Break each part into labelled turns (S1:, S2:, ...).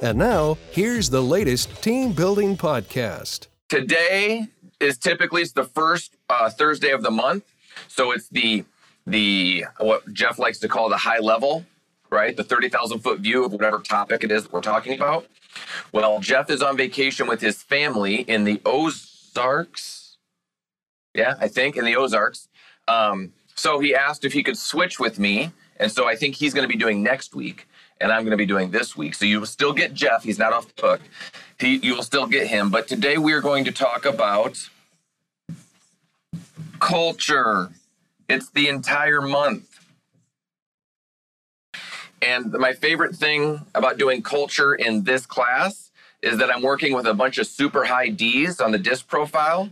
S1: And now, here's the latest team building podcast.
S2: Today is typically it's the first uh, Thursday of the month, so it's the the what Jeff likes to call the high level, right? The thirty thousand foot view of whatever topic it is that we're talking about. Well, Jeff is on vacation with his family in the Ozarks. Yeah, I think in the Ozarks. Um, so he asked if he could switch with me, and so I think he's going to be doing next week and I'm going to be doing this week. So you will still get Jeff. He's not off the hook. He, you will still get him. But today we are going to talk about culture. It's the entire month. And my favorite thing about doing culture in this class is that I'm working with a bunch of super high D's on the DISC profile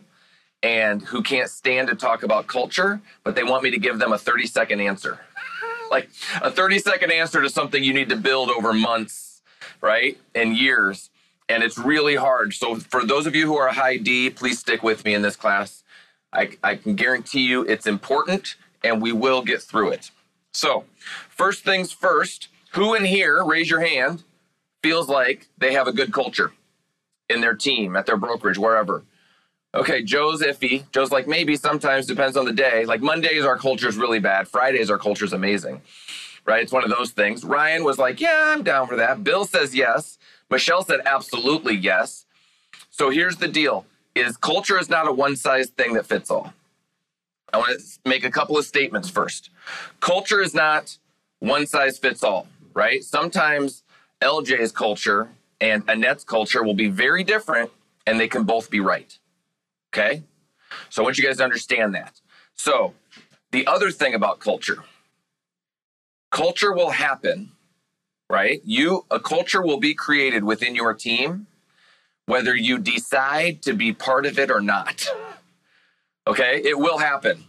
S2: and who can't stand to talk about culture, but they want me to give them a 30 second answer like a 30 second answer to something you need to build over months, right? And years. And it's really hard. So for those of you who are high D, please stick with me in this class. I, I can guarantee you it's important and we will get through it. So, first things first, who in here, raise your hand, feels like they have a good culture in their team, at their brokerage, wherever? Okay, Joe's iffy. Joe's like, maybe sometimes depends on the day. Like Mondays, our culture is really bad. Fridays, our culture is amazing. Right? It's one of those things. Ryan was like, yeah, I'm down for that. Bill says yes. Michelle said absolutely yes. So here's the deal is culture is not a one size thing that fits all. I want to make a couple of statements first. Culture is not one size fits all, right? Sometimes LJ's culture and Annette's culture will be very different and they can both be right. Okay. So I want you guys to understand that. So the other thing about culture, culture will happen, right? You, a culture will be created within your team, whether you decide to be part of it or not. Okay. It will happen.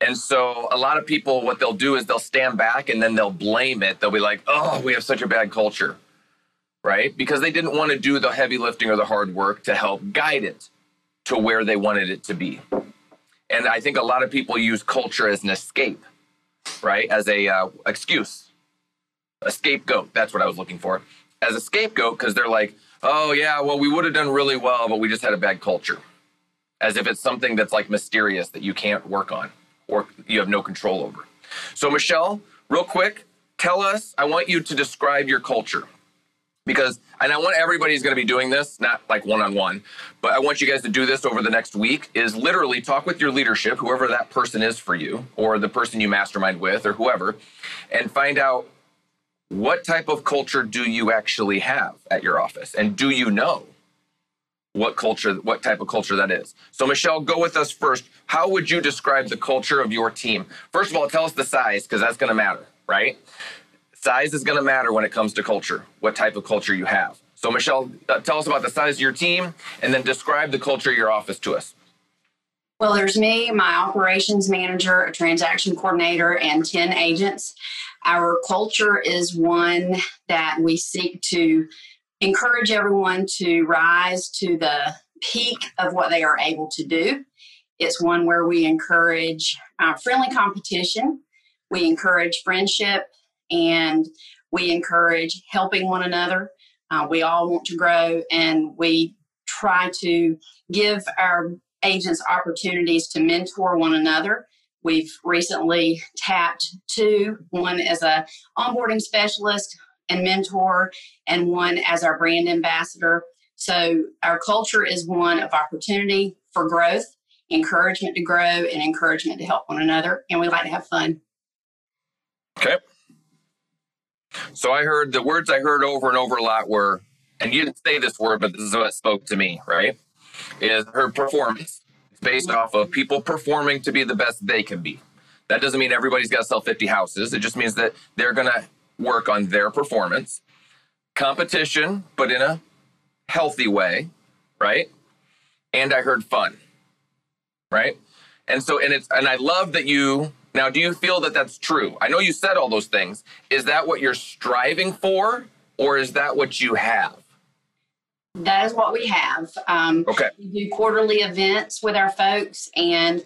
S2: And so a lot of people, what they'll do is they'll stand back and then they'll blame it. They'll be like, oh, we have such a bad culture, right? Because they didn't want to do the heavy lifting or the hard work to help guide it to where they wanted it to be. And I think a lot of people use culture as an escape, right? As a uh, excuse, a scapegoat. That's what I was looking for. As a scapegoat, because they're like, oh yeah, well we would have done really well, but we just had a bad culture. As if it's something that's like mysterious that you can't work on or you have no control over. So Michelle, real quick, tell us. I want you to describe your culture because and I want everybody going to be doing this, not like one on one, but I want you guys to do this over the next week is literally talk with your leadership, whoever that person is for you, or the person you mastermind with, or whoever, and find out what type of culture do you actually have at your office? And do you know what culture, what type of culture that is? So, Michelle, go with us first. How would you describe the culture of your team? First of all, tell us the size, because that's going to matter, right? Size is going to matter when it comes to culture, what type of culture you have. So, Michelle, uh, tell us about the size of your team and then describe the culture of your office to us.
S3: Well, there's me, my operations manager, a transaction coordinator, and 10 agents. Our culture is one that we seek to encourage everyone to rise to the peak of what they are able to do. It's one where we encourage uh, friendly competition, we encourage friendship, and we encourage helping one another. Uh, we all want to grow, and we try to give our agents opportunities to mentor one another. We've recently tapped two, one as a onboarding specialist and mentor, and one as our brand ambassador. So our culture is one of opportunity for growth, encouragement to grow, and encouragement to help one another. And we like to have fun.
S2: Okay. So I heard the words I heard over and over a lot were, and you didn't say this word, but this is what spoke to me, right? Is her performance. Based off of people performing to be the best they can be. That doesn't mean everybody's got to sell 50 houses. It just means that they're going to work on their performance. Competition, but in a healthy way, right? And I heard fun, right? And so, and it's, and I love that you, now, do you feel that that's true? I know you said all those things. Is that what you're striving for, or is that what you have?
S3: That is what we have. Um,
S2: Okay.
S3: we do quarterly events with our folks and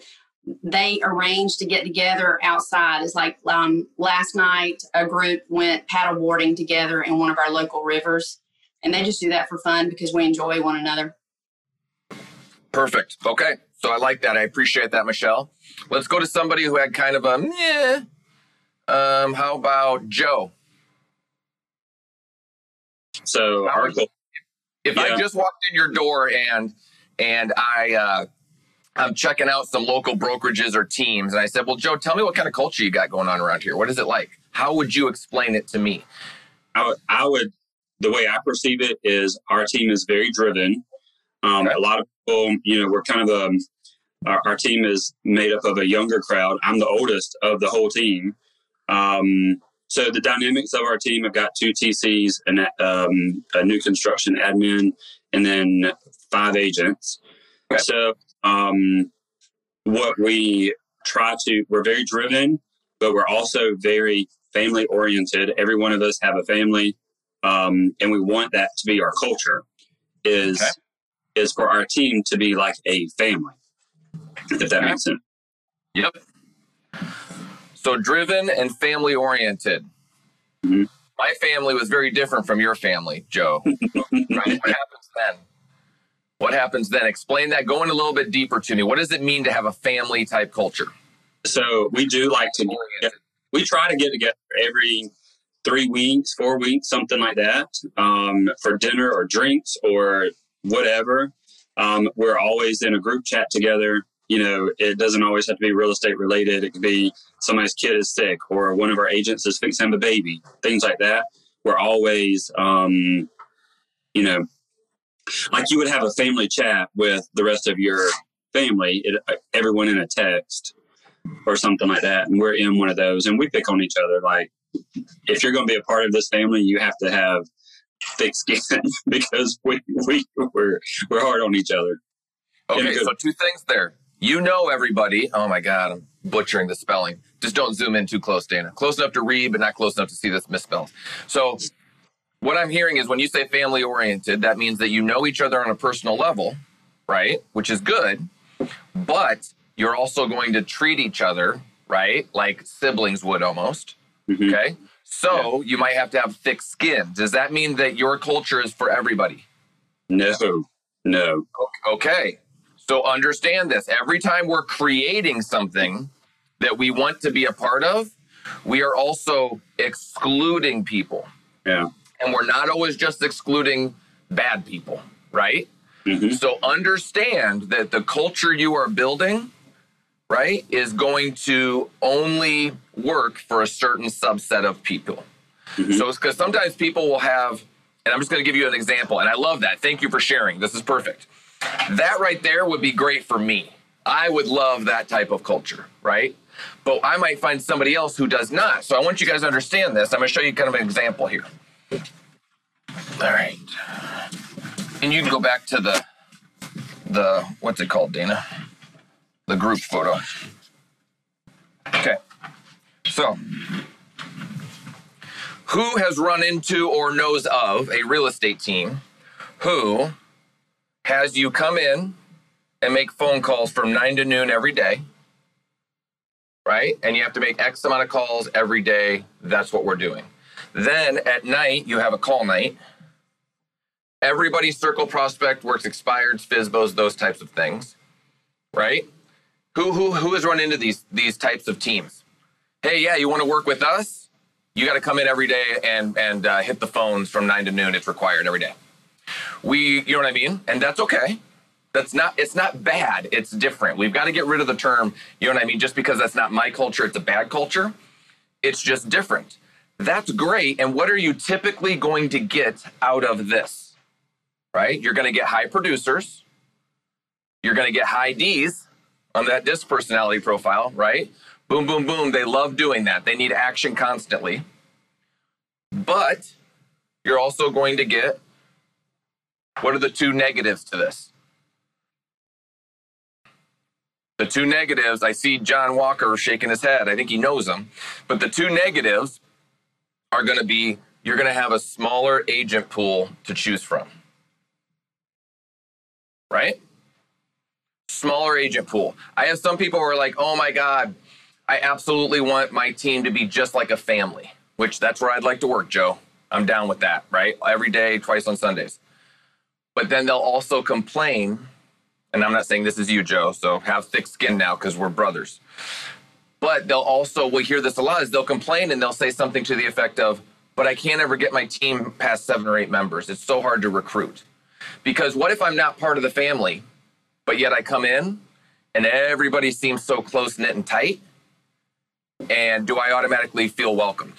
S3: they arrange to get together outside. It's like um, last night, a group went paddleboarding together in one of our local rivers. And they just do that for fun because we enjoy one another.
S2: Perfect. Okay. So I like that. I appreciate that, Michelle. Let's go to somebody who had kind of a yeah. Um, how about Joe?
S4: So
S2: How
S4: our
S2: are
S4: goal,
S2: If I
S4: Yeah.
S2: just walked in your door and and I uh, I'm checking out some local brokerages or teams, and I said, "Well, Joe, tell me what kind of culture you got going on around here. What is it like? How would you explain it to me?"
S4: I would, I would, the way I perceive it is our team is very driven. Um,
S2: Okay.
S4: A lot of people, you know, we're kind of um, our, our team is made up of a younger crowd. I'm the oldest of the whole team. Um, so the dynamics of our team, I've got two TCs and um, a new construction admin, and then five agents.
S2: Okay.
S4: So um, what we try to, we're very driven, but we're also very family oriented. Every one of us have a family, um, and we want that to be our culture. Is
S2: Okay.
S4: is for our team to be like a family, if that makes sense.
S2: Yep. So driven and family oriented.
S4: Mhm.
S2: My family was very different from your family, Joe. right? What happens then? What happens then? Explain that. Go in a little bit deeper to me. What does it mean to have a family type culture?
S4: So we do like to get, we try to get together every three weeks, four weeks, something like that, um, for dinner or drinks or whatever. Um, we're always in a group chat together. You know, it doesn't always have to be real estate related. It could be somebody's kid is sick or one of our agents is fixing a baby, things like that. We're always, um, you know, like you would have a family chat with the rest of your family, it, everyone in a text or something like that. And we're in one of those and we pick on each other. Like, if you're going to be a part of this family, you have to have thick skin because we, we, we're, we're hard on each other.
S2: Okay, so two things there. You know everybody. Oh my God, I'm butchering the spelling. Just don't zoom in too close, Dana. Close enough to read, but not close enough to see this misspelled. So, what I'm hearing is when you say family oriented, that means that you know each other on a personal level, right? Which is good. But you're also going to treat each other, right? Like siblings would almost.
S4: Mhm.
S2: Okay. So, you might have to have thick skin. Does that mean that your culture is for everybody?
S4: No, no.
S2: Okay. So understand this. Every time we're creating something that we want to be a part of, we are also excluding people.
S4: Yeah.
S2: And we're not always just excluding bad people, right?
S4: hmm
S2: So understand that the culture you are building, right, is going to only work for a certain subset of people.
S4: Mhm.
S2: So it's because sometimes people will have, and I'm just going to give you an example, and I love that. Thank you for sharing. This is perfect. That right there would be great for me. I would love that type of culture, right? But I might find somebody else who does not. So I want you guys to understand this. I'm going to show you kind of an example here. All right. And you can go back to the the what's it called, Dana? The group photo. Okay. So, who has run into or knows of a real estate team who has you come in and make phone calls from 9 to noon every day? Right? And you have to make X amount of calls every day. That's what we're doing. Then at night, you have a call night everybody circle prospect works expireds FSBOs those types of things right who who who has run into these these types of teams? Hey yeah you want to work with us? You got to come in every day and and uh, hit the phones from 9 to noon it's required every day. We you know what i mean? And that's okay. That's not it's not bad it's different. We've got to get rid of the term you know what i mean just because that's not my culture it's a bad culture. It's just different. That's great and what are you typically going to get out of this? Right? You're going to get high producers. You're going to get high Ds on that DISC personality profile, right? Boom, boom, boom. They love doing that. They need action constantly. But you're also going to get What are the two negatives to this? The two negatives, I see John Walker shaking his head. I think he knows them. But the two negatives are going to be you're going to have a smaller agent pool to choose from. Right? Smaller agent pool. I have some people who are like, oh my God, I absolutely want my team to be just like a family, which that's where I'd like to work, Joe. I'm down with that, right? Every day, twice on Sundays. But then they'll also complain and I'm not saying this is you, Joe, so have thick skin now because we're brothers. But they'll also, we hear this a lot, is they'll complain and they'll say something to the effect of, but I can't ever get my team past seven or eight members. It's so hard to recruit. Because what if I'm not part of the family, but yet I come in and everybody seems so close knit and tight? And do I automatically feel welcomed?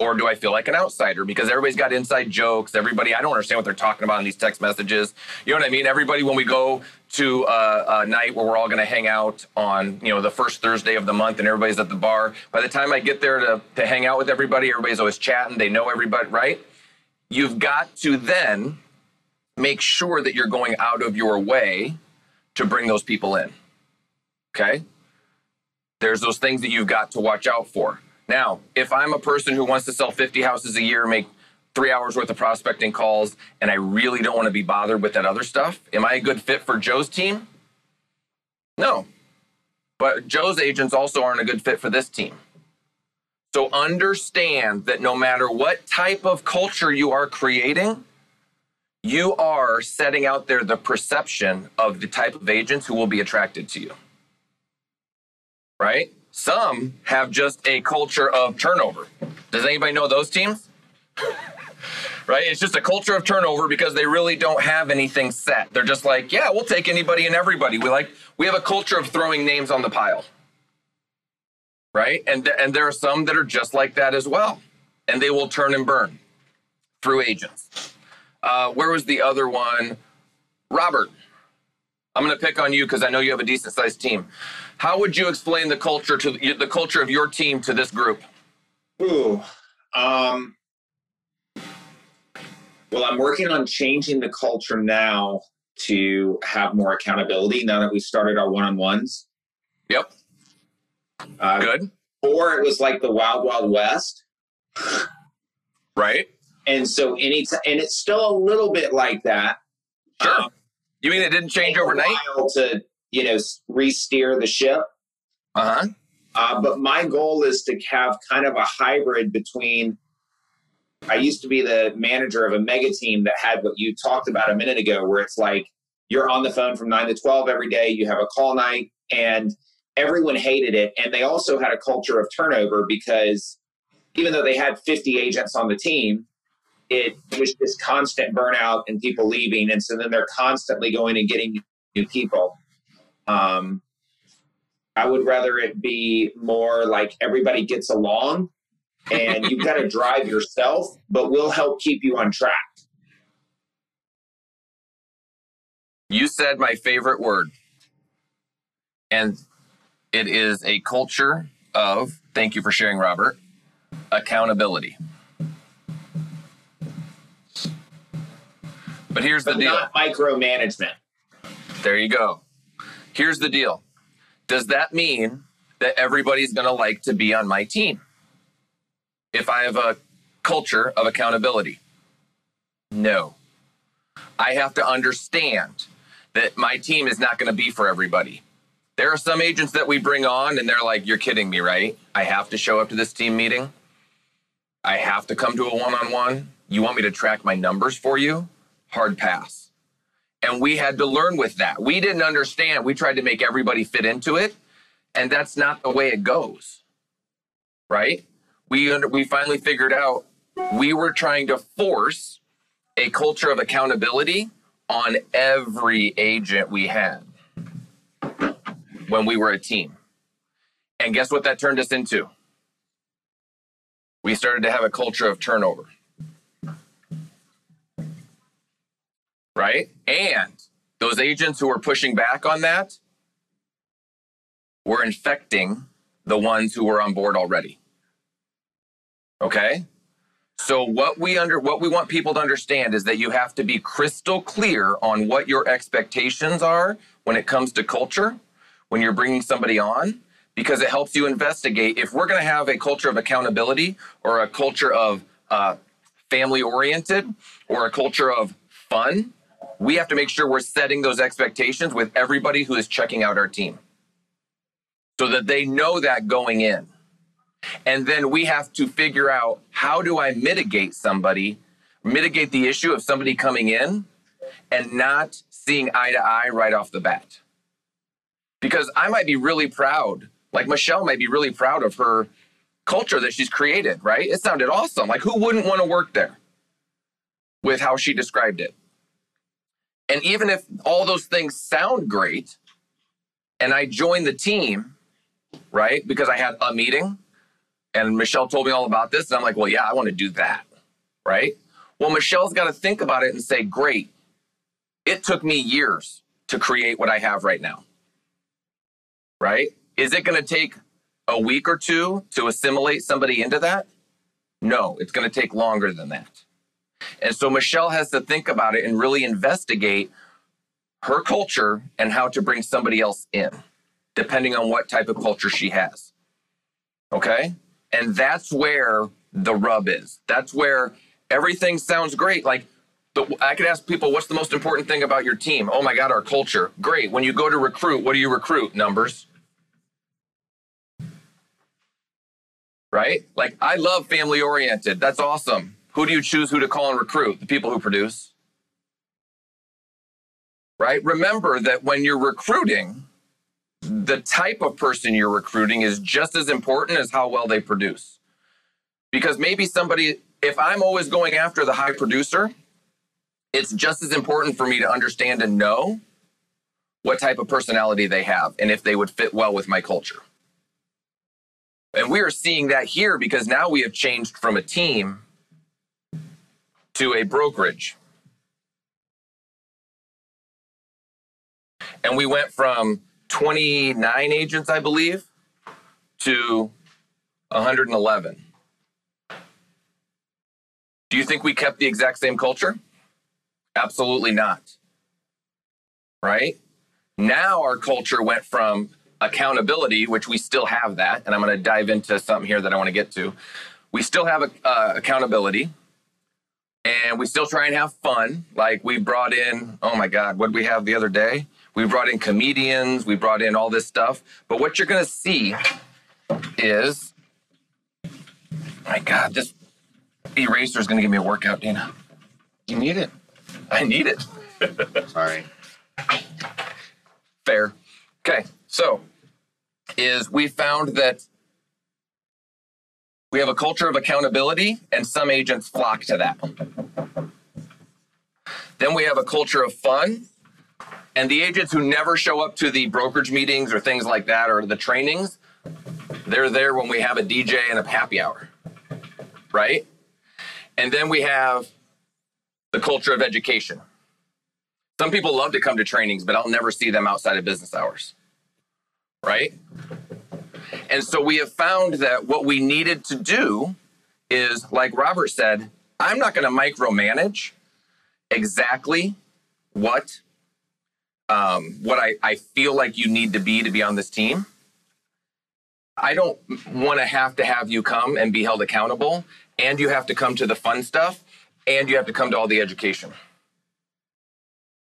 S2: or do I feel like an outsider because everybody's got inside jokes? Everybody, I don't understand what they're talking about in these text messages. You know what I mean? Everybody, when we go to a, a night where we're all going to hang out on, you know, the first Thursday of the month and everybody's at the bar, by the time I get there to, to hang out with everybody, everybody's always chatting. They know everybody, right? You've got to then make sure that you're going out of your way to bring those people in. Okay? There's those things that you've got to watch out for. Now, if I'm a person who wants to sell 50 houses a year, make three hours worth of prospecting calls, and I really don't want to be bothered with that other stuff, am I a good fit for Joe's team? No. But Joe's agents also aren't a good fit for this team. So understand that no matter what type of culture you are creating, you are setting out there the perception of the type of agents who will be attracted to you. Right? Some have just a culture of turnover. Does anybody know those teams? right? It's just a culture of turnover because they really don't have anything set. They're just like, yeah, we'll take anybody and everybody. We like we have a culture of throwing names on the pile. Right? And and there are some that are just like that as well. And they will turn and burn through agents. Uh, where was the other one? Robert. I'm going to pick on you because I know you have a decent sized team. How would you explain the culture to the culture of your team to this group?
S5: Ooh, um, well, I'm working on changing the culture now to have more accountability. Now that we started our one-on-ones.
S2: Yep. Uh, Good.
S5: Or it was like the Wild Wild West.
S2: Right.
S5: And so any t- and it's still a little bit like that.
S2: Sure. Um, you mean it didn't change overnight?
S5: To you know, re-steer the ship.
S2: Uh-huh.
S5: Uh, but my goal is to have kind of a hybrid between. I used to be the manager of a mega team that had what you talked about a minute ago, where it's like you're on the phone from nine to 12 every day, you have a call night, and everyone hated it. And they also had a culture of turnover because even though they had 50 agents on the team, it was just constant burnout and people leaving. And so then they're constantly going and getting new people. Um, I would rather it be more like everybody gets along and you've got to drive yourself, but we'll help keep you on track.
S2: You said my favorite word, and it is a culture of, thank you for sharing, Robert, accountability. But here's but the deal
S5: micromanagement.
S2: There you go. Here's the deal Does that mean that everybody's going to like to be on my team? If I have a culture of accountability? No. I have to understand that my team is not going to be for everybody. There are some agents that we bring on and they're like, You're kidding me, right? I have to show up to this team meeting. I have to come to a one on one. You want me to track my numbers for you? Hard pass. And we had to learn with that. We didn't understand. We tried to make everybody fit into it. And that's not the way it goes. Right? We, we finally figured out we were trying to force a culture of accountability on every agent we had when we were a team. And guess what that turned us into? We started to have a culture of turnover. Right? And those agents who were pushing back on that were infecting the ones who were on board already. Okay? So what we under what we want people to understand is that you have to be crystal clear on what your expectations are when it comes to culture when you're bringing somebody on because it helps you investigate if we're going to have a culture of accountability or a culture of uh, family oriented or a culture of fun we have to make sure we're setting those expectations with everybody who is checking out our team so that they know that going in and then we have to figure out how do I mitigate somebody, mitigate the issue of somebody coming in and not seeing eye to eye right off the bat. Because I might be really proud, like Michelle might be really proud of her culture that she's created, right? It sounded awesome. Like, who wouldn't want to work there with how she described it? And even if all those things sound great and I join the team, right, because I had a meeting and Michelle told me all about this. And I'm like, well, yeah, I want to do that. Right. Well, Michelle's got to think about it and say, great, it took me years to create what I have right now. Right. Is it going to take a week or two to assimilate somebody into that? No, it's going to take longer than that. And so Michelle has to think about it and really investigate her culture and how to bring somebody else in, depending on what type of culture she has. Okay. And that's where the rub is. That's where everything sounds great. Like the, I could ask people, what's the most important thing about your team? Oh my God, our culture. Great. When you go to recruit, what do you recruit? Numbers. Right? Like I love family oriented. That's awesome. Who do you choose who to call and recruit? The people who produce. Right? Remember that when you're recruiting, the type of person you're recruiting is just as important as how well they produce. Because maybe somebody, if I'm always going after the high producer, it's just as important for me to understand and know what type of personality they have and if they would fit well with my culture. And we are seeing that here because now we have changed from a team to a brokerage. And we went from 29 agents, I believe, to 111. Do you think we kept the exact same culture? Absolutely not. Right? Now our culture went from accountability, which we still have that, and I'm going to dive into something here that I want to get to. We still have uh, accountability, and we still try and have fun. Like we brought in, oh my God, what did we have the other day? We brought in comedians, we brought in all this stuff. But what you're going to see is, my God, this eraser is going to give me a workout, Dana. You need it. I need it.
S5: Sorry.
S2: Fair. Okay, so is we found that we have a culture of accountability, and some agents flock to that. Then we have a culture of fun, and the agents who never show up to the brokerage meetings or things like that or the trainings, they're there when we have a DJ and a happy hour, right? And then we have the culture of education. Some people love to come to trainings, but I'll never see them outside of business hours, right? And so we have found that what we needed to do is, like Robert said, I'm not going to micromanage exactly what um, what I, I feel like you need to be to be on this team. I don't want to have to have you come and be held accountable, and you have to come to the fun stuff, and you have to come to all the education.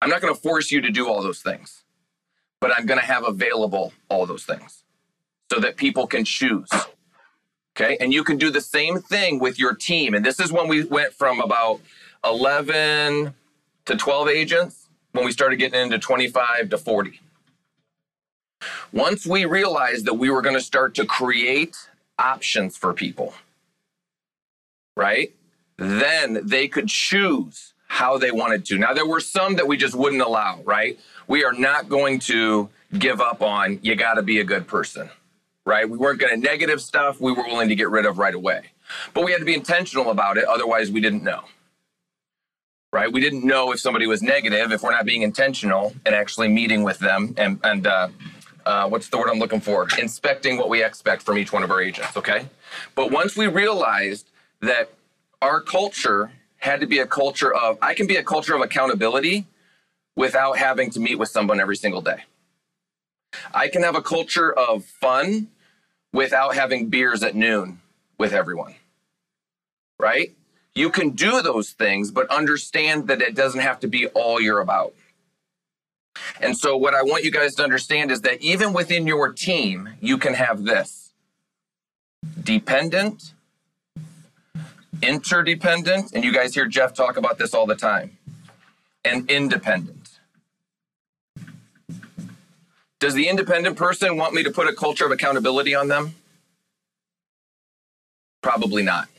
S2: I'm not going to force you to do all those things, but I'm going to have available all those things so that people can choose. Okay. And you can do the same thing with your team. And this is when we went from about 11 to 12 agents when we started getting into 25 to 40. Once we realized that we were going to start to create options for people, right? Then they could choose how they wanted to. Now, there were some that we just wouldn't allow, right? We are not going to give up on you got to be a good person, right? We weren't going to negative stuff we were willing to get rid of right away. But we had to be intentional about it, otherwise, we didn't know right? We didn't know if somebody was negative if we're not being intentional and actually meeting with them and and uh, uh, what's the word I'm looking for? Inspecting what we expect from each one of our agents. Okay, but once we realized that our culture had to be a culture of, I can be a culture of accountability without having to meet with someone every single day. I can have a culture of fun without having beers at noon with everyone. Right? You can do those things, but understand that it doesn't have to be all you're about. And so, what I want you guys to understand is that even within your team, you can have this dependent, interdependent, and you guys hear Jeff talk about this all the time, and independent. Does the independent person want me to put a culture of accountability on them? Probably not.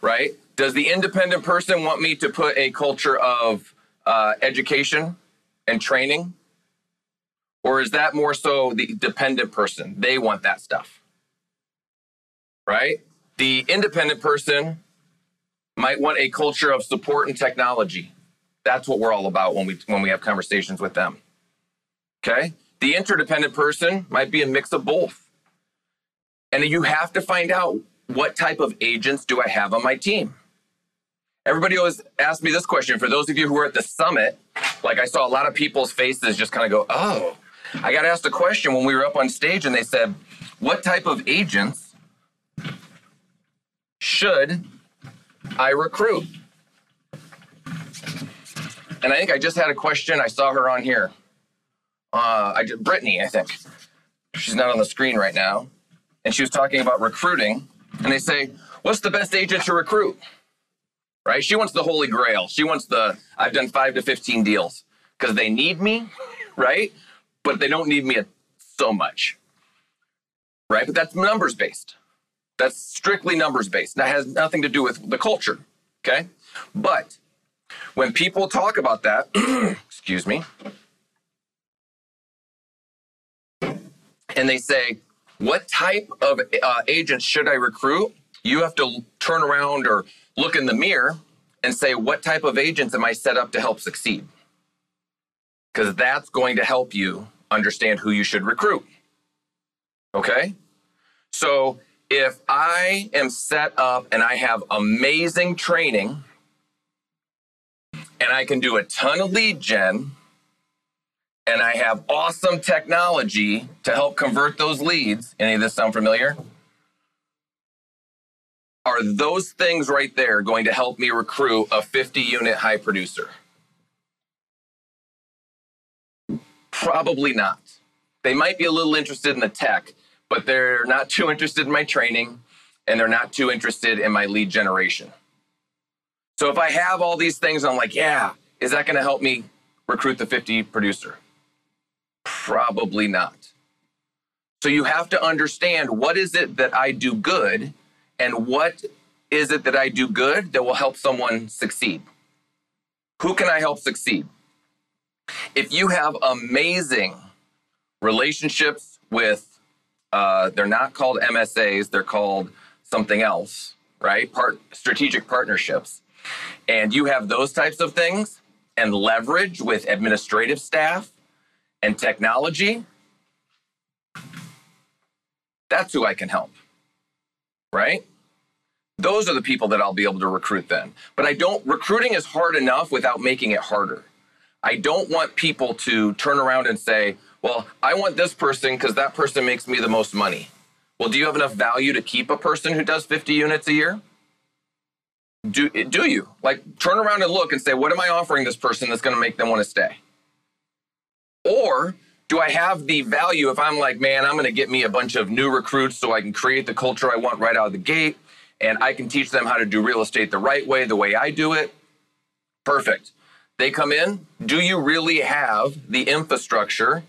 S2: Right? Does the independent person want me to put a culture of uh, education and training? Or is that more so the dependent person? They want that stuff. Right? The independent person might want a culture of support and technology. That's what we're all about when we when we have conversations with them. Okay. The interdependent person might be a mix of both. And you have to find out what type of agents do I have on my team? Everybody always asks me this question. For those of you who were at the summit, like I saw a lot of people's faces just kind of go, oh. I got asked a question when we were up on stage and they said, what type of agents should I recruit? And I think I just had a question. I saw her on here uh, I did Brittany, I think. She's not on the screen right now. And she was talking about recruiting. And they say, what's the best agent to recruit? Right? She wants the holy grail. She wants the, I've done five to 15 deals because they need me, right? But they don't need me so much, right? But that's numbers based. That's strictly numbers based. That has nothing to do with the culture, okay? But when people talk about that, excuse me, and they say, What type of uh, agents should I recruit? You have to turn around or look in the mirror and say, What type of agents am I set up to help succeed? Because that's going to help you understand who you should recruit. Okay? So if I am set up and I have amazing training and I can do a ton of lead gen and I have awesome technology to help convert those leads. Any of this sound familiar? Are those things right there going to help me recruit a 50 unit high producer? Probably not. They might be a little interested in the tech, but they're not too interested in my training and they're not too interested in my lead generation. So if I have all these things, I'm like, yeah, is that going to help me recruit the 50 producer? Probably not. So you have to understand what is it that I do good and what is it that I do good that will help someone succeed? Who can I help succeed? If you have amazing relationships with, uh, they're not called MSAs, they're called something else, right? Part strategic partnerships. And you have those types of things and leverage with administrative staff and technology, that's who I can help. Right? Those are the people that I'll be able to recruit then. But I don't, recruiting is hard enough without making it harder. I don't want people to turn around and say, well, I want this person because that person makes me the most money. Well, do you have enough value to keep a person who does 50 units a year? Do, do you? Like, turn around and look and say, what am I offering this person that's going to make them want to stay? Or do I have the value if I'm like, man, I'm going to get me a bunch of new recruits so I can create the culture I want right out of the gate and I can teach them how to do real estate the right way, the way I do it? Perfect. They come in. Do you really have the infrastructure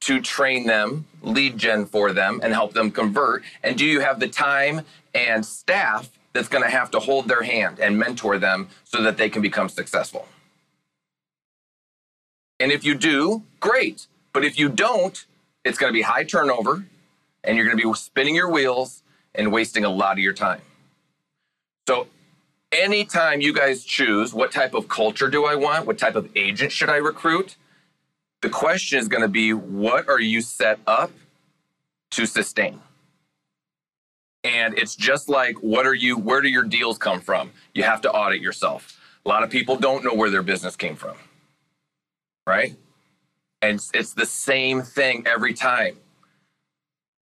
S2: to train them, lead gen for them, and help them convert? And do you have the time and staff that's going to have to hold their hand and mentor them so that they can become successful? And if you do, great. But if you don't, it's going to be high turnover and you're going to be spinning your wheels and wasting a lot of your time. So, anytime you guys choose what type of culture do I want, what type of agent should I recruit, the question is going to be what are you set up to sustain? And it's just like, what are you, where do your deals come from? You have to audit yourself. A lot of people don't know where their business came from, right? And it's the same thing every time.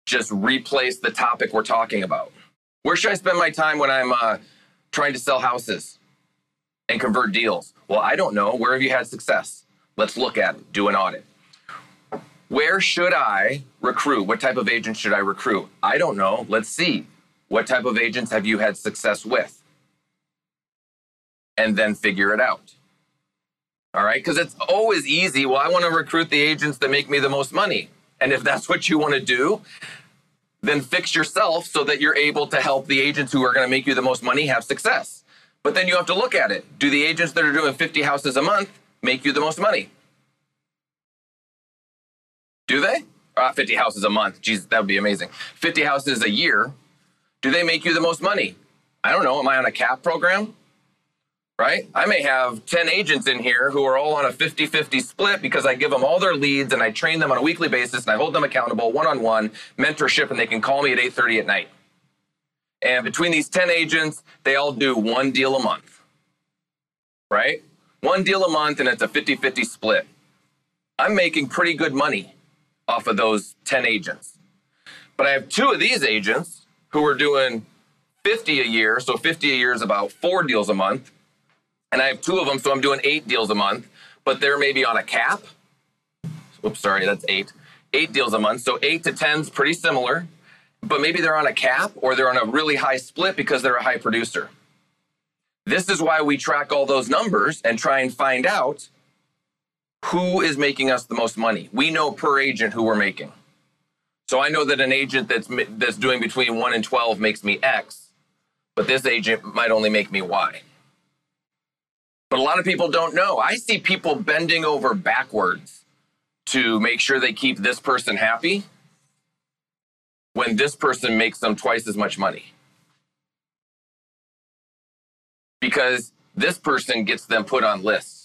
S2: Just replace the topic we're talking about. Where should I spend my time when I'm uh, trying to sell houses and convert deals? Well, I don't know. Where have you had success? Let's look at it, do an audit. Where should I recruit? What type of agents should I recruit? I don't know. Let's see. What type of agents have you had success with? And then figure it out. All right. Because it's always easy. Well, I want to recruit the agents that make me the most money. And if that's what you want to do, then fix yourself so that you're able to help the agents who are going to make you the most money have success. But then you have to look at it. Do the agents that are doing 50 houses a month make you the most money? Do they? Uh, 50 houses a month. Jeez, that would be amazing. 50 houses a year. Do they make you the most money? I don't know. Am I on a cap program? Right? I may have 10 agents in here who are all on a 50 50 split because I give them all their leads and I train them on a weekly basis and I hold them accountable one on one, mentorship, and they can call me at 8:30 at night. And between these 10 agents, they all do one deal a month. Right? One deal a month and it's a 50 50 split. I'm making pretty good money off of those 10 agents. But I have two of these agents who are doing 50 a year. So 50 a year is about four deals a month. And I have two of them, so I'm doing eight deals a month, but they're maybe on a cap. Oops, sorry, that's eight. Eight deals a month. So eight to 10 is pretty similar, but maybe they're on a cap or they're on a really high split because they're a high producer. This is why we track all those numbers and try and find out who is making us the most money. We know per agent who we're making. So I know that an agent that's that's doing between 1 and 12 makes me X, but this agent might only make me Y. But a lot of people don't know. I see people bending over backwards to make sure they keep this person happy when this person makes them twice as much money. Because this person gets them put on lists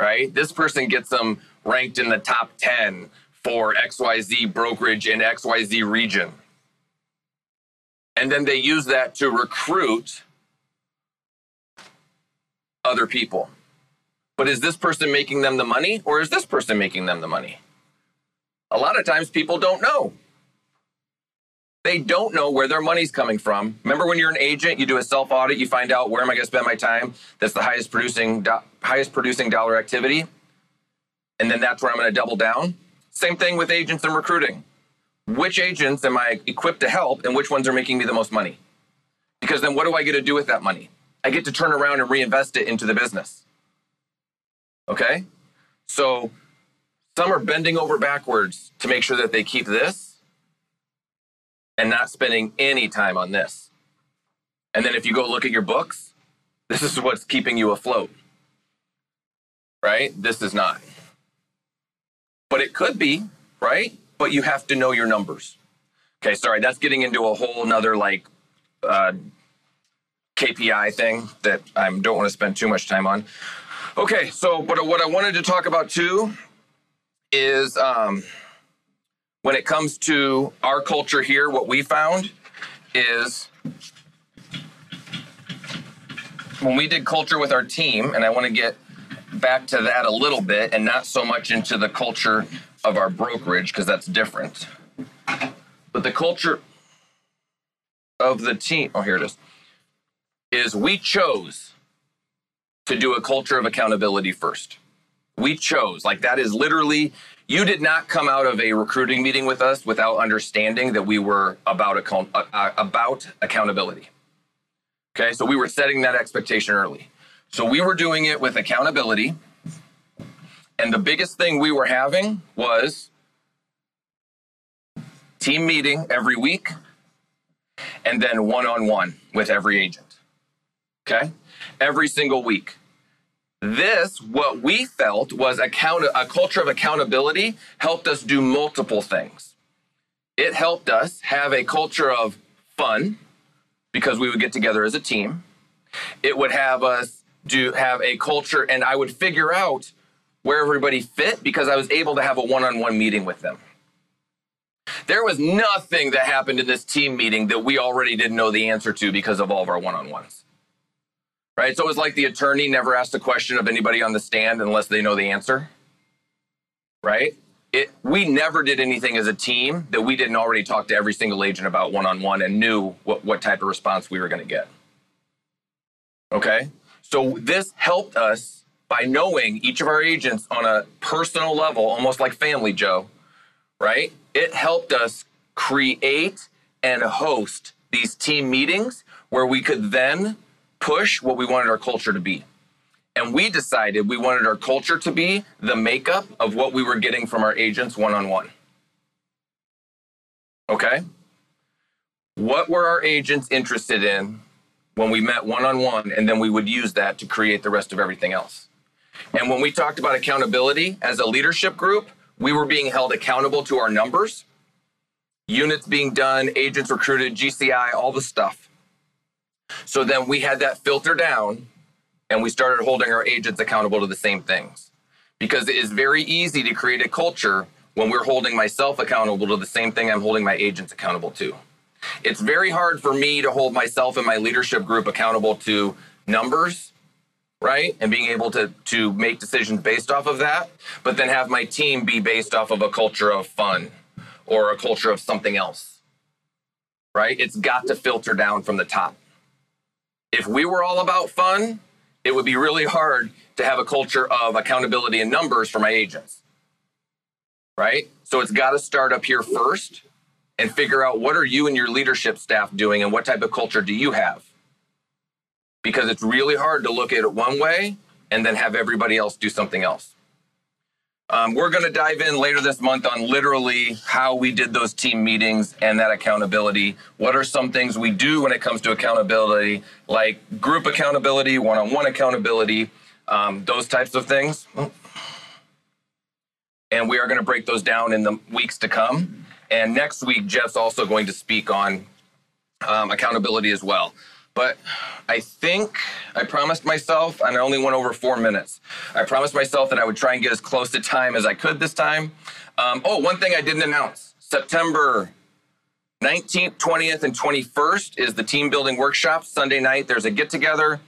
S2: right? This person gets them ranked in the top 10 for XYZ brokerage in XYZ region. And then they use that to recruit other people. But is this person making them the money or is this person making them the money? A lot of times people don't know. They don't know where their money's coming from. Remember when you're an agent, you do a self audit, you find out where am I going to spend my time? That's the highest producing do- highest producing dollar activity. And then that's where I'm going to double down. Same thing with agents and recruiting. Which agents am I equipped to help and which ones are making me the most money? Because then what do I get to do with that money? I get to turn around and reinvest it into the business. Okay? So some are bending over backwards to make sure that they keep this and not spending any time on this. And then if you go look at your books, this is what's keeping you afloat. Right? This is not. But it could be, right? But you have to know your numbers. Okay, sorry, that's getting into a whole nother like uh, KPI thing that I don't want to spend too much time on. Okay, so but what I wanted to talk about too is um, when it comes to our culture here, what we found is when we did culture with our team, and I want to get back to that a little bit and not so much into the culture of our brokerage because that's different. But the culture of the team, oh, here it is, is we chose to do a culture of accountability first. We chose, like, that is literally you did not come out of a recruiting meeting with us without understanding that we were about account- uh, uh, about accountability. Okay, so we were setting that expectation early. So we were doing it with accountability. And the biggest thing we were having was team meeting every week and then one on one with every agent. Okay, every single week. This, what we felt was account- a culture of accountability, helped us do multiple things. It helped us have a culture of fun because we would get together as a team. It would have us do have a culture, and I would figure out where everybody fit because I was able to have a one on one meeting with them. There was nothing that happened in this team meeting that we already didn't know the answer to because of all of our one on ones. Right? So it was like the attorney never asked a question of anybody on the stand unless they know the answer. Right? It, we never did anything as a team that we didn't already talk to every single agent about one on one and knew what, what type of response we were going to get. Okay? So this helped us by knowing each of our agents on a personal level, almost like family, Joe, right? It helped us create and host these team meetings where we could then push what we wanted our culture to be. And we decided we wanted our culture to be the makeup of what we were getting from our agents one on one. Okay? What were our agents interested in when we met one on one? And then we would use that to create the rest of everything else. And when we talked about accountability as a leadership group, we were being held accountable to our numbers, units being done, agents recruited, GCI, all the stuff. So then we had that filter down and we started holding our agents accountable to the same things. Because it is very easy to create a culture when we're holding myself accountable to the same thing I'm holding my agents accountable to. It's very hard for me to hold myself and my leadership group accountable to numbers right? And being able to to make decisions based off of that, but then have my team be based off of a culture of fun or a culture of something else. Right? It's got to filter down from the top. If we were all about fun, it would be really hard to have a culture of accountability and numbers for my agents. Right? So it's got to start up here first and figure out what are you and your leadership staff doing and what type of culture do you have? because it's really hard to look at it one way and then have everybody else do something else. Um, we're going to dive in later this month on literally how we did those team meetings and that accountability. What are some things we do when it comes to accountability, like group accountability, one on one accountability, um, those types of things. And we are going to break those down in the weeks to come. And next week, Jeff's also going to speak on um, accountability as well. But I think I promised myself, and I only went over four minutes. I promised myself that I would try and get as close to time as I could this time. Um, oh, one thing I didn't announce September 19th, 20th, and 21st is the team building workshop. Sunday night, there's a get together.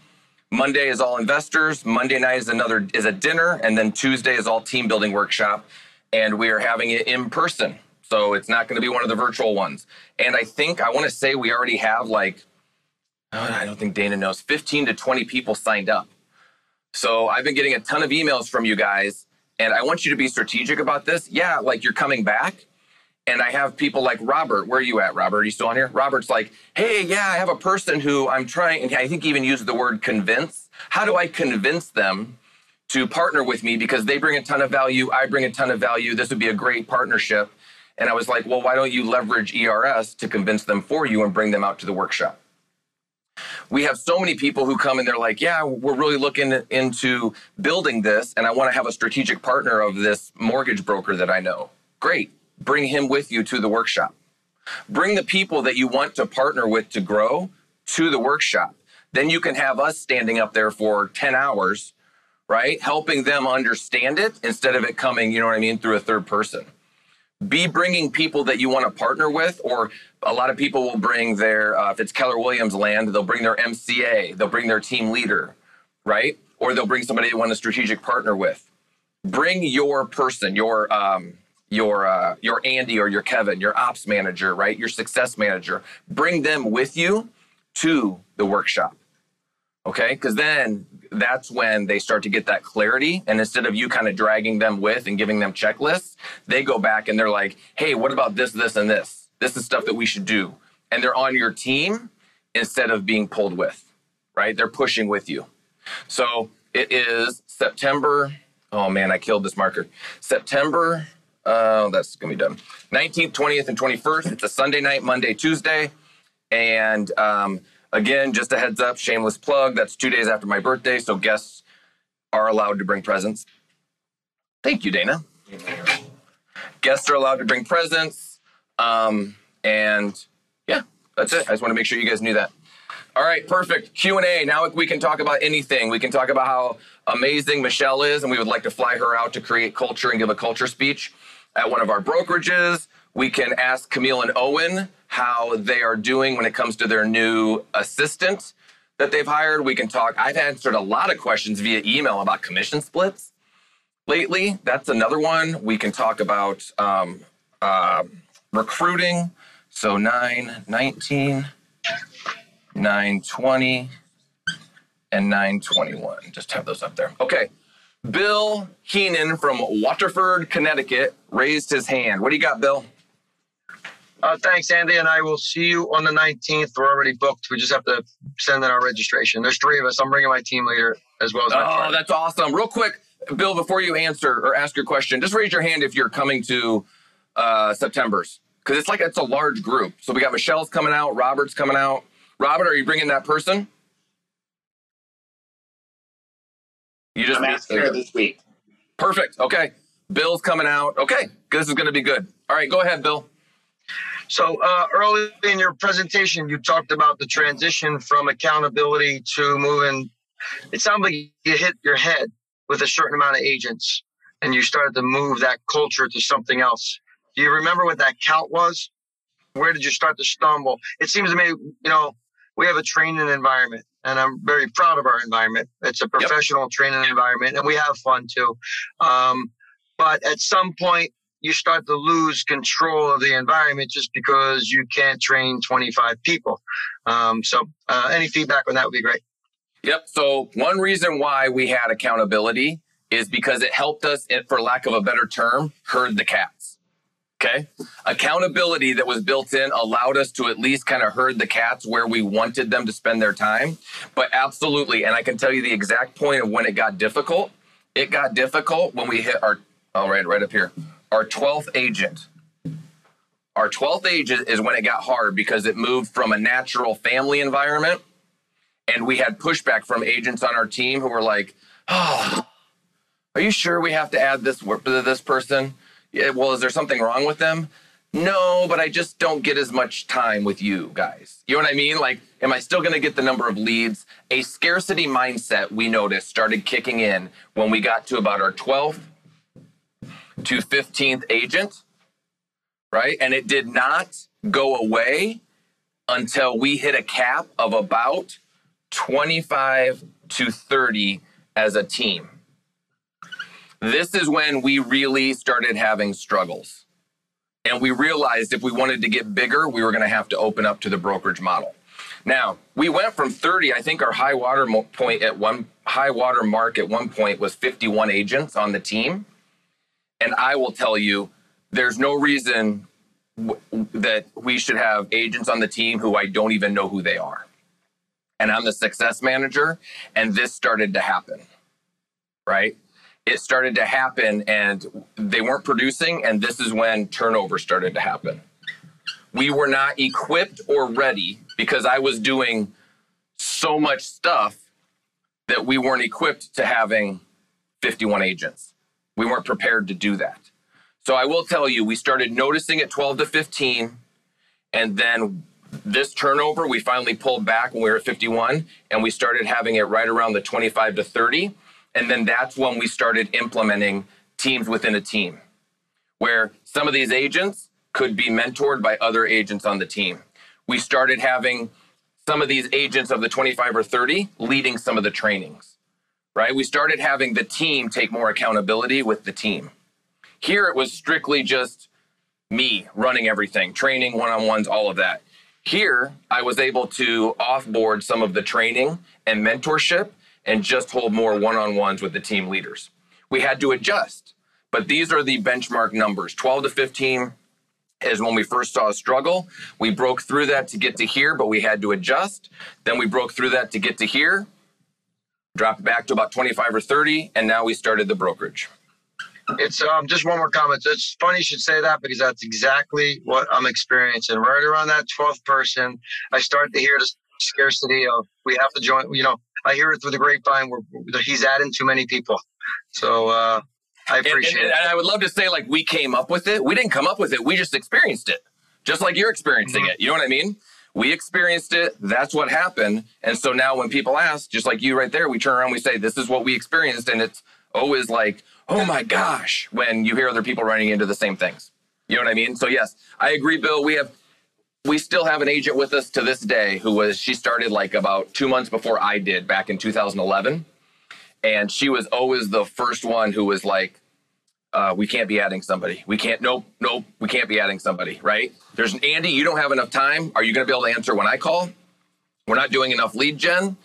S2: Monday is all investors. Monday night is another is a dinner, and then Tuesday is all team building workshop. And we are having it in person, so it's not going to be one of the virtual ones. And I think I want to say we already have like Uh, I don't think Dana knows, 15 to 20 people signed up. So I've been getting a ton of emails from you guys, and I want you to be strategic about this. Yeah, like you're coming back. And I have people like Robert. Where are you at, Robert? Are you still on here? Robert's like, hey, yeah, I have a person who I'm trying, and I think even used the word convince. How do I convince them to partner with me because they bring a ton of value, I bring a ton of value. This would be a great partnership. And I was like, well, why don't you leverage ERS to convince them for you and bring them out to the workshop? We have so many people who come and they're like, yeah, we're really looking into building this, and I want to have a strategic partner of this mortgage broker that I know. Great. Bring him with you to the workshop. Bring the people that you want to partner with to grow to the workshop. Then you can have us standing up there for 10 hours, right? Helping them understand it instead of it coming, you know what I mean, through a third person be bringing people that you want to partner with or a lot of people will bring their uh, if it's keller williams land they'll bring their mca they'll bring their team leader right? Or they'll bring somebody they want to strategic partner with. Bring your person your um, your uh, your andy or your kevin your ops manager right? Your success manager. Bring them with you to the workshop okay because then that's when they start to get that clarity. And instead of you kind of dragging them with and giving them checklists, they go back and they're like, hey, what about this, this, and this? This is stuff that we should do. And they're on your team instead of being pulled with, right? They're pushing with you. So it is September. Oh man, I killed this marker. September, uh, that's gonna be done. 19th, 20th, and 21st. It's a Sunday night, Monday, Tuesday. And um, Again, just a heads up, shameless plug. That's two days after my birthday, so guests are allowed to bring presents. Thank you, Dana. Guests are allowed to bring presents. Um, and yeah, that's it. I just want to make sure you guys knew that. All right, perfect. Q&A. Now we can talk about anything. We can talk about how amazing Michelle is and we would like to fly her out to create culture and give a culture speech at one of our brokerages We can ask Camille and Owen how they are doing when it comes to their new assistant that they've hired. We can talk. I've answered a lot of questions via email about commission splits lately. That's another one. We can talk about um, uh, recruiting. So 9, 19, 920, and 921. Just have those up there. Okay. Bill Heenan from Waterford, Connecticut raised his hand. What do you got, Bill?
S6: Uh, thanks, Andy, and I will see you on the 19th. We're already booked. We just have to send in our registration. There's three of us. I'm bringing my team leader as well as my
S2: Oh,
S6: partner.
S2: that's awesome. Real quick, Bill, before you answer or ask your question, just raise your hand if you're coming to uh, September's because it's like it's a large group. So we got Michelle's coming out, Robert's coming out. Robert, are you bringing that person? You just
S5: I'm asking her this week.
S2: perfect. Okay, Bill's coming out. Okay, this is going to be good. All right, go ahead, Bill.
S6: So uh, early in your presentation, you talked about the transition from accountability to moving. It sounds like you hit your head with a certain amount of agents, and you started to move that culture to something else. Do you remember what that count was? Where did you start to stumble? It seems to me, you know, we have a training environment, and I'm very proud of our environment. It's a professional training environment, and we have fun too. Um, but at some point, you start to lose control of the environment just because you can't train 25 people. Um, so, uh, any feedback on that would be great.
S2: Yep. So one reason why we had accountability is because it helped us, for lack of a better term, herd the cats. Okay. Accountability that was built in allowed us to at least kind of herd the cats where we wanted them to spend their time. But absolutely, and I can tell you the exact point of when it got difficult. It got difficult when we hit our, all right, right up here, our 12th agent. Our 12th agent is when it got hard because it moved from a natural family environment and we had pushback from agents on our team who were like, "Oh, are you sure we have to add this this person? Yeah, well, is there something wrong with them? No, but I just don't get as much time with you guys. You know what I mean? Like, am I still going to get the number of leads? A scarcity mindset we noticed started kicking in when we got to about our 12th to 15th agent, right? And it did not go away until we hit a cap of about 25 to 30 as a team. This is when we really started having struggles. And we realized if we wanted to get bigger, we were going to have to open up to the brokerage model. Now, we went from 30, I think our high water point at one high water mark at one point was 51 agents on the team. And I will tell you, there's no reason w- that we should have agents on the team who I don't even know who they are and I'm the success manager. And this started to happen, right? It started to happen and they weren't producing. And this is when turnover started to happen. We were not equipped or ready because I was doing so much stuff that we weren't equipped to having 51 agents. We weren't prepared to do that. So I will tell you, we started noticing at 12 to 15. And then this turnover, we finally pulled back when we were at 51 and we started having it right around the 25 to 30. And then that's when we started implementing teams within a team where some of these agents could be mentored by other agents on the team. We started having some of these agents of the 25 or 30 leading some of the trainings, right? We started having the team take more accountability with the team. Here it was strictly just me running everything, training, one on ones, all of that. Here, I was able to offboard some of the training and mentorship and just hold more one on ones with the team leaders. We had to adjust, but these are the benchmark numbers 12 to 15 is when we first saw a struggle. We broke through that to get to here, but we had to adjust. Then we broke through that to get to here, dropped back to about 25 or 30, and now we started the brokerage.
S6: It's um, just one more comment. It's funny you should say that because that's exactly what I'm experiencing. Right around that 12th person, I start to hear the scarcity of we have to join. You know, I hear it through the grapevine where he's adding too many people. So uh, I
S2: And,
S6: appreciate
S2: and-
S6: it.
S2: and I would love to say, like, we came up with it. We didn't come up with it. We just experienced it, just like you're experiencing
S6: Mm-hmm.
S2: it. You know what I mean? We experienced it. That's what happened. And so now when people ask, just like you right there, we turn around, we say, this is what we experienced. And it's always like, oh my gosh, when you hear other people running into the same things. You know what I mean? So yes, I agree, Bill. We have we still have an agent with us to this day who was she started like about two months before I did back in 2011, and she was always the first one who was like, uh, "We can't be adding somebody. We can't. Nope, nope. We can't be adding somebody. Right? There's an Andy. You don't have enough time. Are you going to be able to answer when I call? We're not doing enough lead gen.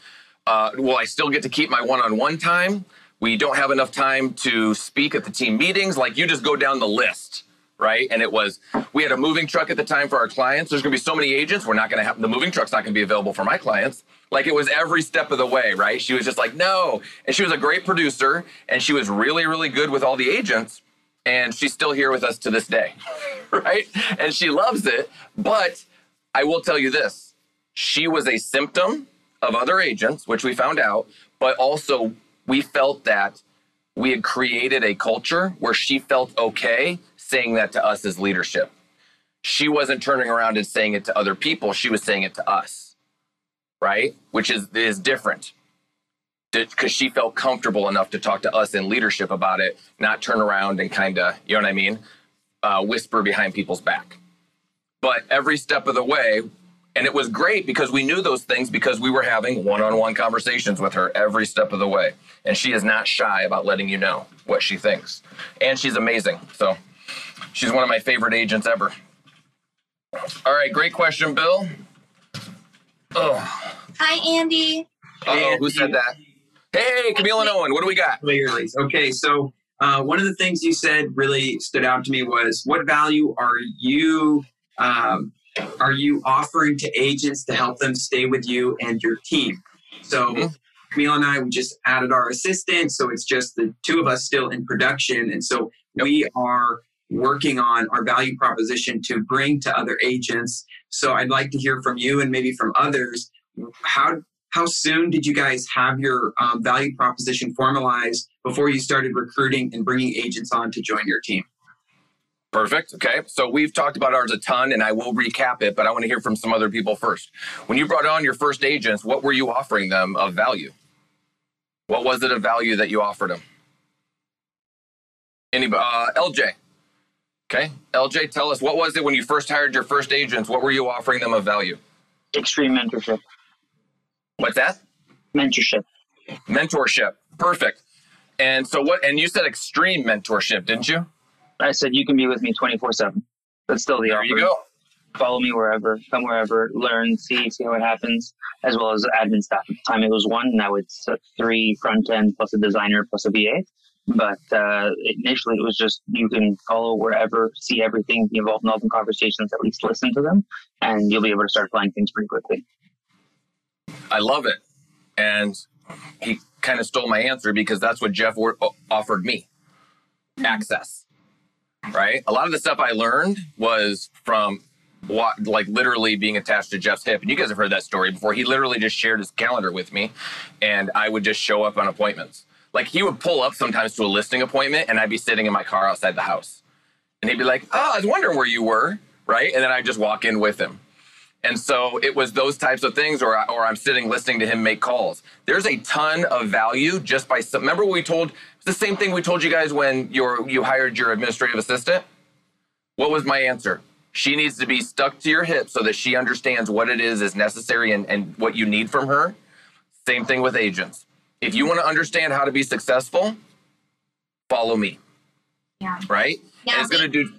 S2: Uh, will I still get to keep my one-on-one time? We don't have enough time to speak at the team meetings. Like you just go down the list." Right? And it was, we had a moving truck at the time for our clients. There's going to be so many agents. We're not going to have, the moving truck's not going to be available for my clients. Like it was every step of the way, right? She was just like, no. And she was a great producer and she was really, really good with all the agents. And she's still here with us to this day, right? And she loves it. But I will tell you this she was a symptom of other agents, which we found out, but also we felt that we had created a culture where she felt okay saying that to us as leadership. She wasn't turning around and saying it to other people, she was saying it to us, right? Which is, is different because she felt comfortable enough to talk to us in leadership about it, not turn around and kind of, you know what I mean, uh, whisper behind people's back. But every step of the way, and it was great because we knew those things because we were having one on one conversations with her every step of the way. And she is not shy about letting you know what she thinks. And she's amazing. So She's one of my favorite agents ever. All right, great question, Bill.
S7: Oh. Hi, Andy.
S2: Oh, who said that? Hey, Camille and Owen, what do we got?
S8: Clearly. Okay, so uh, one of the things you said really stood out to me was what value are you um, are you offering to agents to help them stay with you and your team? So mm-hmm. Camille and I we just added our assistant, so it's just the two of us still in production, and so yep. we are working on our value proposition to bring to other agents. So I'd like to hear from you and maybe from others. How how soon did you guys have your um, value proposition formalized before you started recruiting and bringing agents on to join your team?
S2: Perfect. Okay. So we've talked about ours a ton and I will recap it, but I want to hear from some other people first. When you brought on your first agents, what were you offering them of value? What was it of value that you offered them? Anybody? Uh, LJ. Okay. LJ, tell us what was it when you first hired your first agents? What were you offering them of value?
S9: Extreme mentorship.
S2: What's that?
S9: Mentorship.
S2: Mentorship. Perfect. And so what and you said extreme mentorship, didn't you?
S9: I said you can be with me 24/7. That's still the
S2: there
S9: offer.
S2: you go.
S9: Follow me wherever, come wherever, learn, see, see how it happens, as well as admin staff. At the time it was one, now it's three front end plus a designer plus a VA. But uh, initially, it was just you can follow wherever, see everything, be involved in all open conversations, at least listen to them, and you'll be able to start applying things pretty quickly.
S2: I love it. And he kind of stole my answer because that's what Jeff offered me access. Right? A lot of the stuff I learned was from what, like literally being attached to Jeff's hip. And you guys have heard that story before. He literally just shared his calendar with me, and I would just show up on appointments. Like he would pull up sometimes to a listing appointment and I'd be sitting in my car outside the house. And he'd be like, Oh, I was wondering where you were. Right. And then I'd just walk in with him. And so it was those types of things, or, or I'm sitting listening to him make calls. There's a ton of value just by, remember what we told, the same thing we told you guys when you're, you hired your administrative assistant? What was my answer? She needs to be stuck to your hip so that she understands what it is is necessary and, and what you need from her. Same thing with agents if you want to understand how to be successful, follow me.
S7: Yeah.
S2: Right? Yeah, and it's going to do.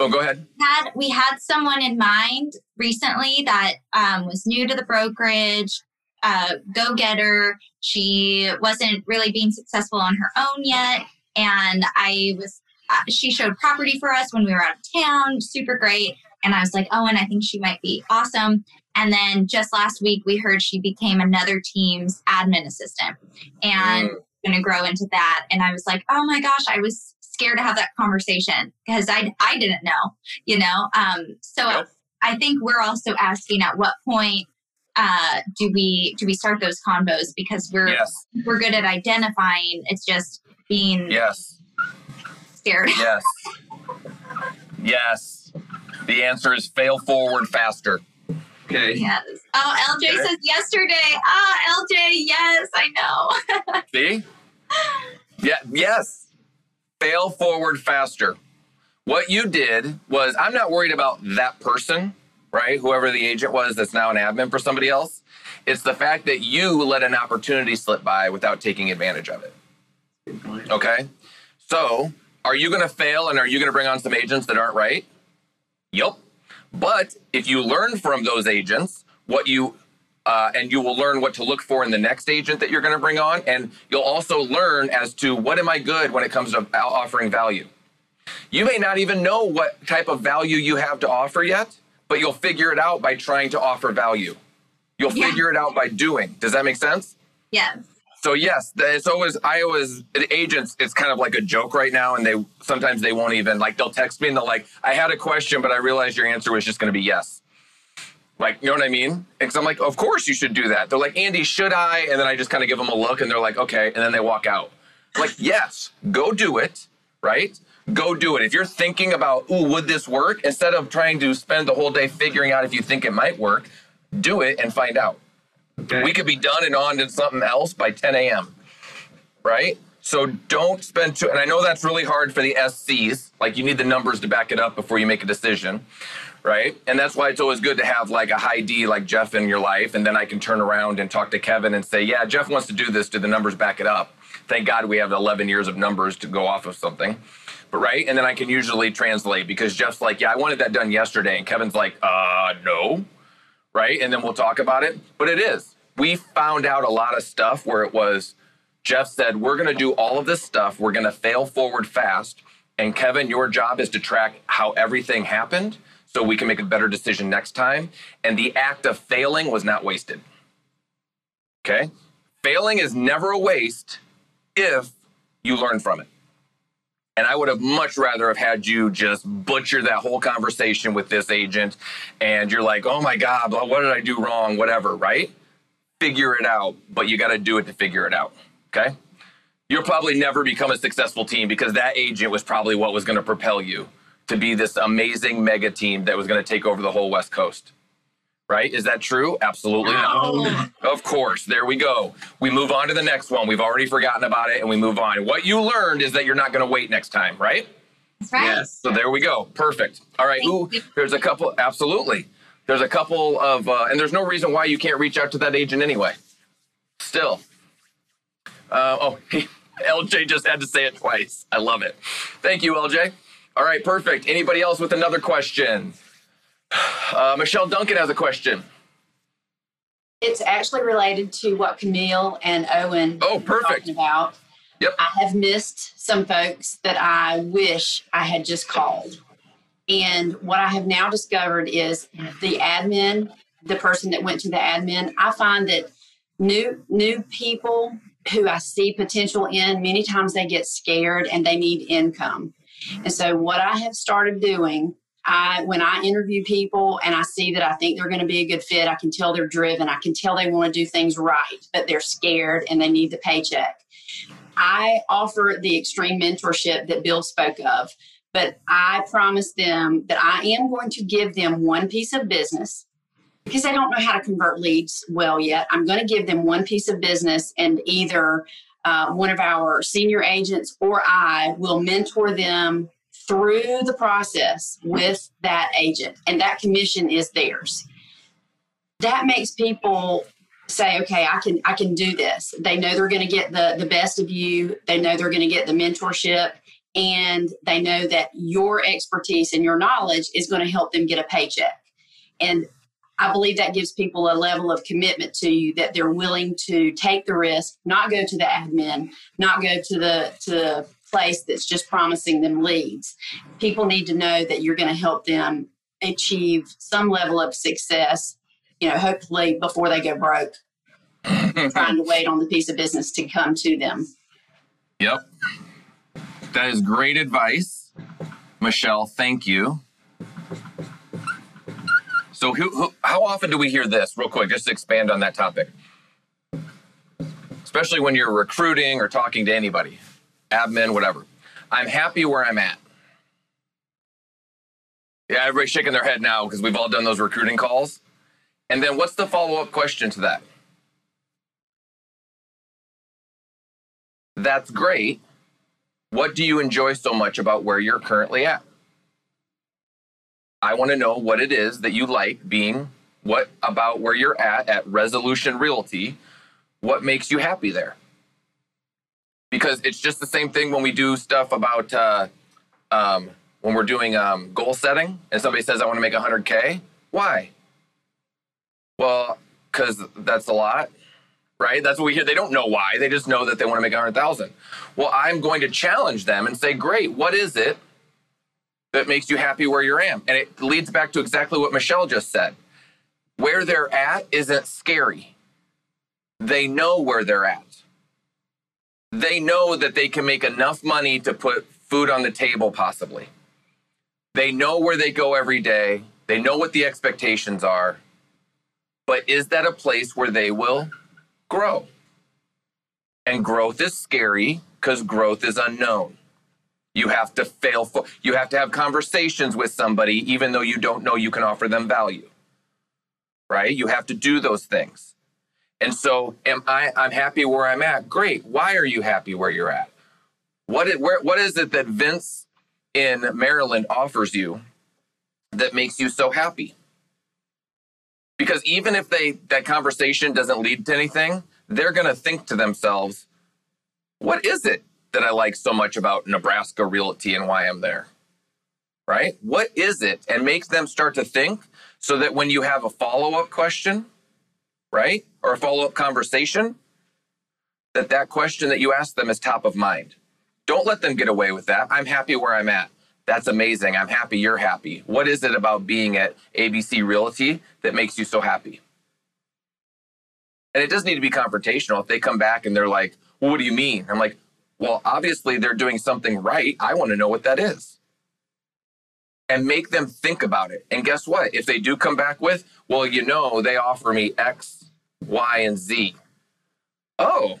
S2: Oh, go ahead.
S7: Had we had someone in mind recently that um, was new to the brokerage, uh, go getter. She wasn't really being successful on her own yet, and I was. Uh, she showed property for us when we were out of town. Super great. And I was like, oh, and I think she might be awesome. And then just last week, we heard she became another team's admin assistant and mm. going to grow into that. And I was like, oh my gosh, I was scared to have that conversation because I, I didn't know, you know? Um, so. I think we're also asking at what point uh, do we do we start those combos because we're
S2: yes.
S7: we're good at identifying it's just being
S2: yes
S7: scared
S2: yes yes the answer is fail forward faster
S7: Okay. Yes. Oh, LJ okay. says yesterday. Ah, LJ, yes, I know.
S2: See? Yeah, yes. Fail forward faster. What you did was, I'm not worried about that person, right? Whoever the agent was that's now an admin for somebody else. It's the fact that you let an opportunity slip by without taking advantage of it. Okay. So, are you going to fail and are you going to bring on some agents that aren't right? Yep. But if you learn from those agents what you uh, and you will learn what to look for in the next agent that you're going to bring on, and you'll also learn as to what am I good when it comes to offering value. You may not even know what type of value you have to offer yet, but you'll figure it out by trying to offer value. You'll yeah. figure it out by doing. Does that make sense?
S7: Yes.
S2: So yes, it's always I always agents. It's kind of like a joke right now, and they sometimes they won't even like they'll text me and they're like, "I had a question, but I realized your answer was just going to be yes." Like, you know what I mean? Because I'm like, of course you should do that. They're like, Andy, should I? And then I just kind of give them a look, and they're like, okay, and then they walk out. I'm like, yes, go do it, right? Go do it. If you're thinking about, ooh, would this work? Instead of trying to spend the whole day figuring out if you think it might work, do it and find out. Okay. We could be done and on to something else by 10 a.m. Right? So don't spend too, and I know that's really hard for the SCs. Like you need the numbers to back it up before you make a decision. Right. And that's why it's always good to have like a high D like Jeff in your life. And then I can turn around and talk to Kevin and say, yeah, Jeff wants to do this. Do the numbers back it up? Thank God we have 11 years of numbers to go off of something. But right. And then I can usually translate because Jeff's like, yeah, I wanted that done yesterday. And Kevin's like, uh, no right? And then we'll talk about it. But it is. We found out a lot of stuff where it was Jeff said, We're going to do all of this stuff. We're going to fail forward fast. And Kevin, your job is to track how everything happened so we can make a better decision next time. And the act of failing was not wasted. Okay? Failing is never a waste if you learn from it. And I would have much rather have had you just butcher that whole conversation with this agent. And you're like, oh my God, what did I do wrong? Whatever, right? Figure it out, but you got to do it to figure it out. Okay. You'll probably never become a successful team because that agent was probably what was going to propel you to be this amazing mega team that was going to take over the whole West Coast right? Is that true? Absolutely not. Of course. There we go. We move on to the next one. We've already forgotten about it and we move on. What you learned is that you're not going to wait next time, right?
S7: That's right. Yes.
S2: So there we go. Perfect. All right. Ooh, there's a couple. Absolutely. There's a couple of, uh, and there's no reason why you can't reach out to that agent anyway. Still. Uh, oh, LJ just had to say it twice. I love it. Thank you, LJ. All right, perfect. Anybody else with another question? Uh, Michelle Duncan has a question.
S3: It's actually related to what Camille and Owen
S2: oh perfect
S3: about.
S2: Yep.
S3: I have missed some folks that I wish I had just called. And what I have now discovered is the admin, the person that went to the admin, I find that new new people who I see potential in, many times they get scared and they need income. And so what I have started doing I when I interview people and I see that I think they're going to be a good fit, I can tell they're driven. I can tell they want to do things right, but they're scared and they need the paycheck. I offer the extreme mentorship that Bill spoke of, but I promise them that I am going to give them one piece of business because they don't know how to convert leads well yet. I'm going to give them one piece of business and either uh, one of our senior agents or I will mentor them through the process with that agent, and that commission is theirs. That makes people say, okay, I can I can do this. They know they're going to get the the best of you. They know they're going to get the mentorship and they know that your expertise and your knowledge is going to help them get a paycheck. And I believe that gives people a level of commitment to you that they're willing to take the risk, not go to the admin, not go to the to place that's just promising them leads. People need to know that you're going to help them achieve some level of success, you know, hopefully before they go broke, trying to wait on the piece of business to come to them.
S2: Yep. That is great advice. Michelle, thank you. So, who, who, how often do we hear this, real quick, just to expand on that topic? Especially when you're recruiting or talking to anybody admin, whatever. I'm happy where I'm at. Yeah, everybody's shaking their head now because we've all done those recruiting calls. And then what's the follow up question to that? That's great. What do you enjoy so much about where you're currently at? I want to know what it is that you like being what about where you're at at Resolution Realty, what makes you happy there? Because it's just the same thing when we do stuff about uh, um, when we're doing um, goal setting and somebody says, I want to make 100K. Why? Well, because that's a lot, right? That's what we hear. They don't know why. They just know that they want to make 100,000. Well, I'm going to challenge them and say, great, what is it that makes you happy where you're at? And it leads back to exactly what Michelle just said. Where they're at isn't scary. They know where they're at. They know that they can make enough money to put food on the table, possibly. They know where they go every day. They know what the expectations are. But is that a place where they will grow? And growth is scary because growth is unknown. You have to fail for, you have to have conversations with somebody even though you don't know you can offer them value. Right? You have to do those things. And so am I I'm happy where I'm at. Great. Why are you happy where you're at? What it, where, what is it that Vince in Maryland offers you that makes you so happy? Because even if they that conversation doesn't lead to anything, they're going to think to themselves, what is it that I like so much about Nebraska Realty and why I'm there? Right? What is it? And make them start to think so that when you have a follow-up question, right? Or a follow-up conversation, that that question that you ask them is top of mind. Don't let them get away with that. I'm happy where I'm at. That's amazing. I'm happy you're happy. What is it about being at ABC Realty that makes you so happy? And it doesn't need to be confrontational. If they come back and they're like, well, what do you mean? I'm like, well, obviously they're doing something right. I want to know what that is. And make them think about it. And guess what? If they do come back with, well, you know, they offer me X, Y, and Z. Oh,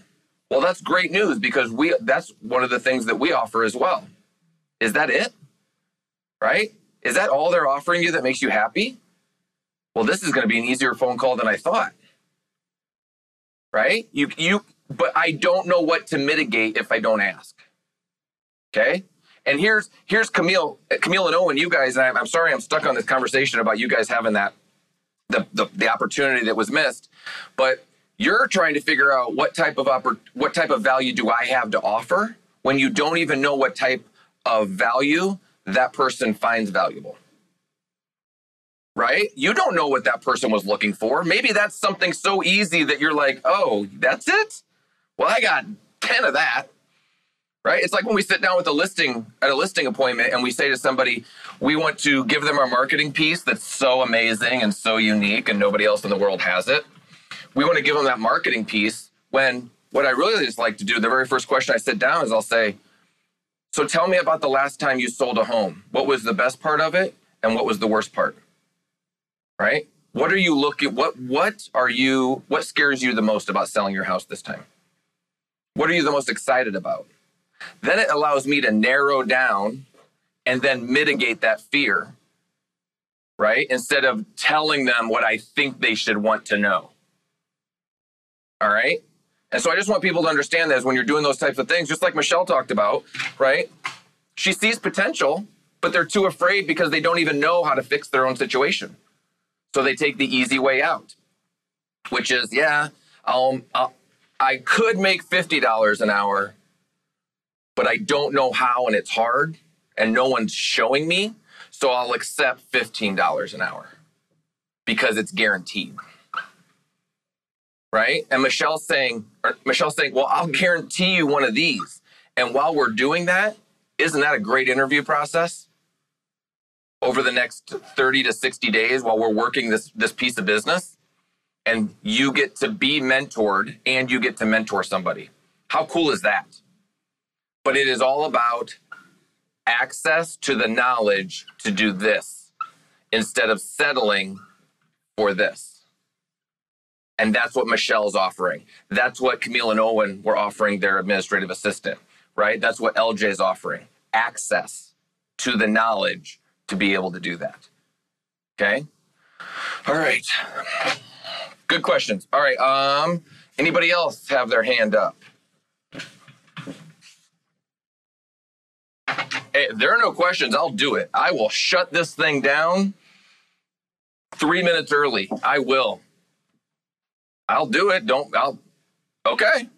S2: well, that's great news because we that's one of the things that we offer as well. Is that it? right? Is that all they're offering you that makes you happy? Well, this is going to be an easier phone call than I thought. Right? You you but I don't know what to mitigate if I don't ask. Okay? And here's here's Camille Camille and Owen, you guys, I'm, I'm sorry I'm stuck on this conversation about you guys having that the, the the opportunity that was missed, but you're trying to figure out what type of oppor- what type of value do I have to offer when you don't even know what type of value that person finds valuable. Right? You don't know what that person was looking for. Maybe that's something so easy that you're like, oh, that's it? Well, I got 10 of that. Right? It's like when we sit down with a listing at a listing appointment and we say to somebody, we want to give them our marketing piece that's so amazing and so unique and nobody else in the world has it. We want to give them that marketing piece when what I really just like to do, the very first question I sit down is I'll say, so tell me about the last time you sold a home. What was the best part of it and what was the worst part? Right? What are you looking what what are you what scares you the most about selling your house this time? What are you the most excited about? Then it allows me to narrow down and then mitigate that fear. Right? Instead of telling them what I think they should want to know. All right? And so I just want people to understand that when you're doing those types of things, just like Michelle talked about, right? She sees potential, but they're too afraid because they don't even know how to fix their own situation. So they take the easy way out, which is, yeah, I'll, I'll I could make $50 an hour, but I don't know how and it's hard and no one's showing me. So I'll accept $15 an hour because it's guaranteed right? And Michelle's saying, Michelle's saying, well, I'll guarantee you one of these. And while we're doing that, isn't that a great interview process? Over the next 30 to 60 days while we're working this, this piece of business, and you get to be mentored and you get to mentor somebody. How cool is that? But it is all about access to the knowledge to do this instead of settling for this. And that's what Michelle's offering. That's what Camille and Owen were offering their administrative assistant, right? That's what LJ is offering access to the knowledge to be able to do that. Okay. All right. Good questions. All right. Um, anybody else have their hand up? Hey, there are no questions. I'll do it. I will shut this thing down three minutes early. I will. I'll do it. Don't. I'll. Okay.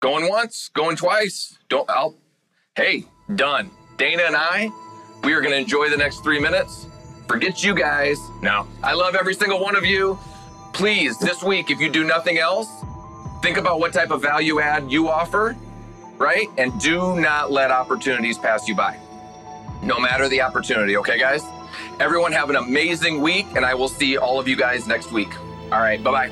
S2: Going once, going twice. Don't. I'll. Hey, done. Dana and I, we are going to enjoy the next three minutes. Forget you guys. No, I love every single one of you. Please, this week, if you do nothing else, think about what type of value add you offer, right? And do not let opportunities pass you by, no matter the opportunity. Okay, guys? Everyone have an amazing week, and I will see all of you guys next week. All right, bye bye.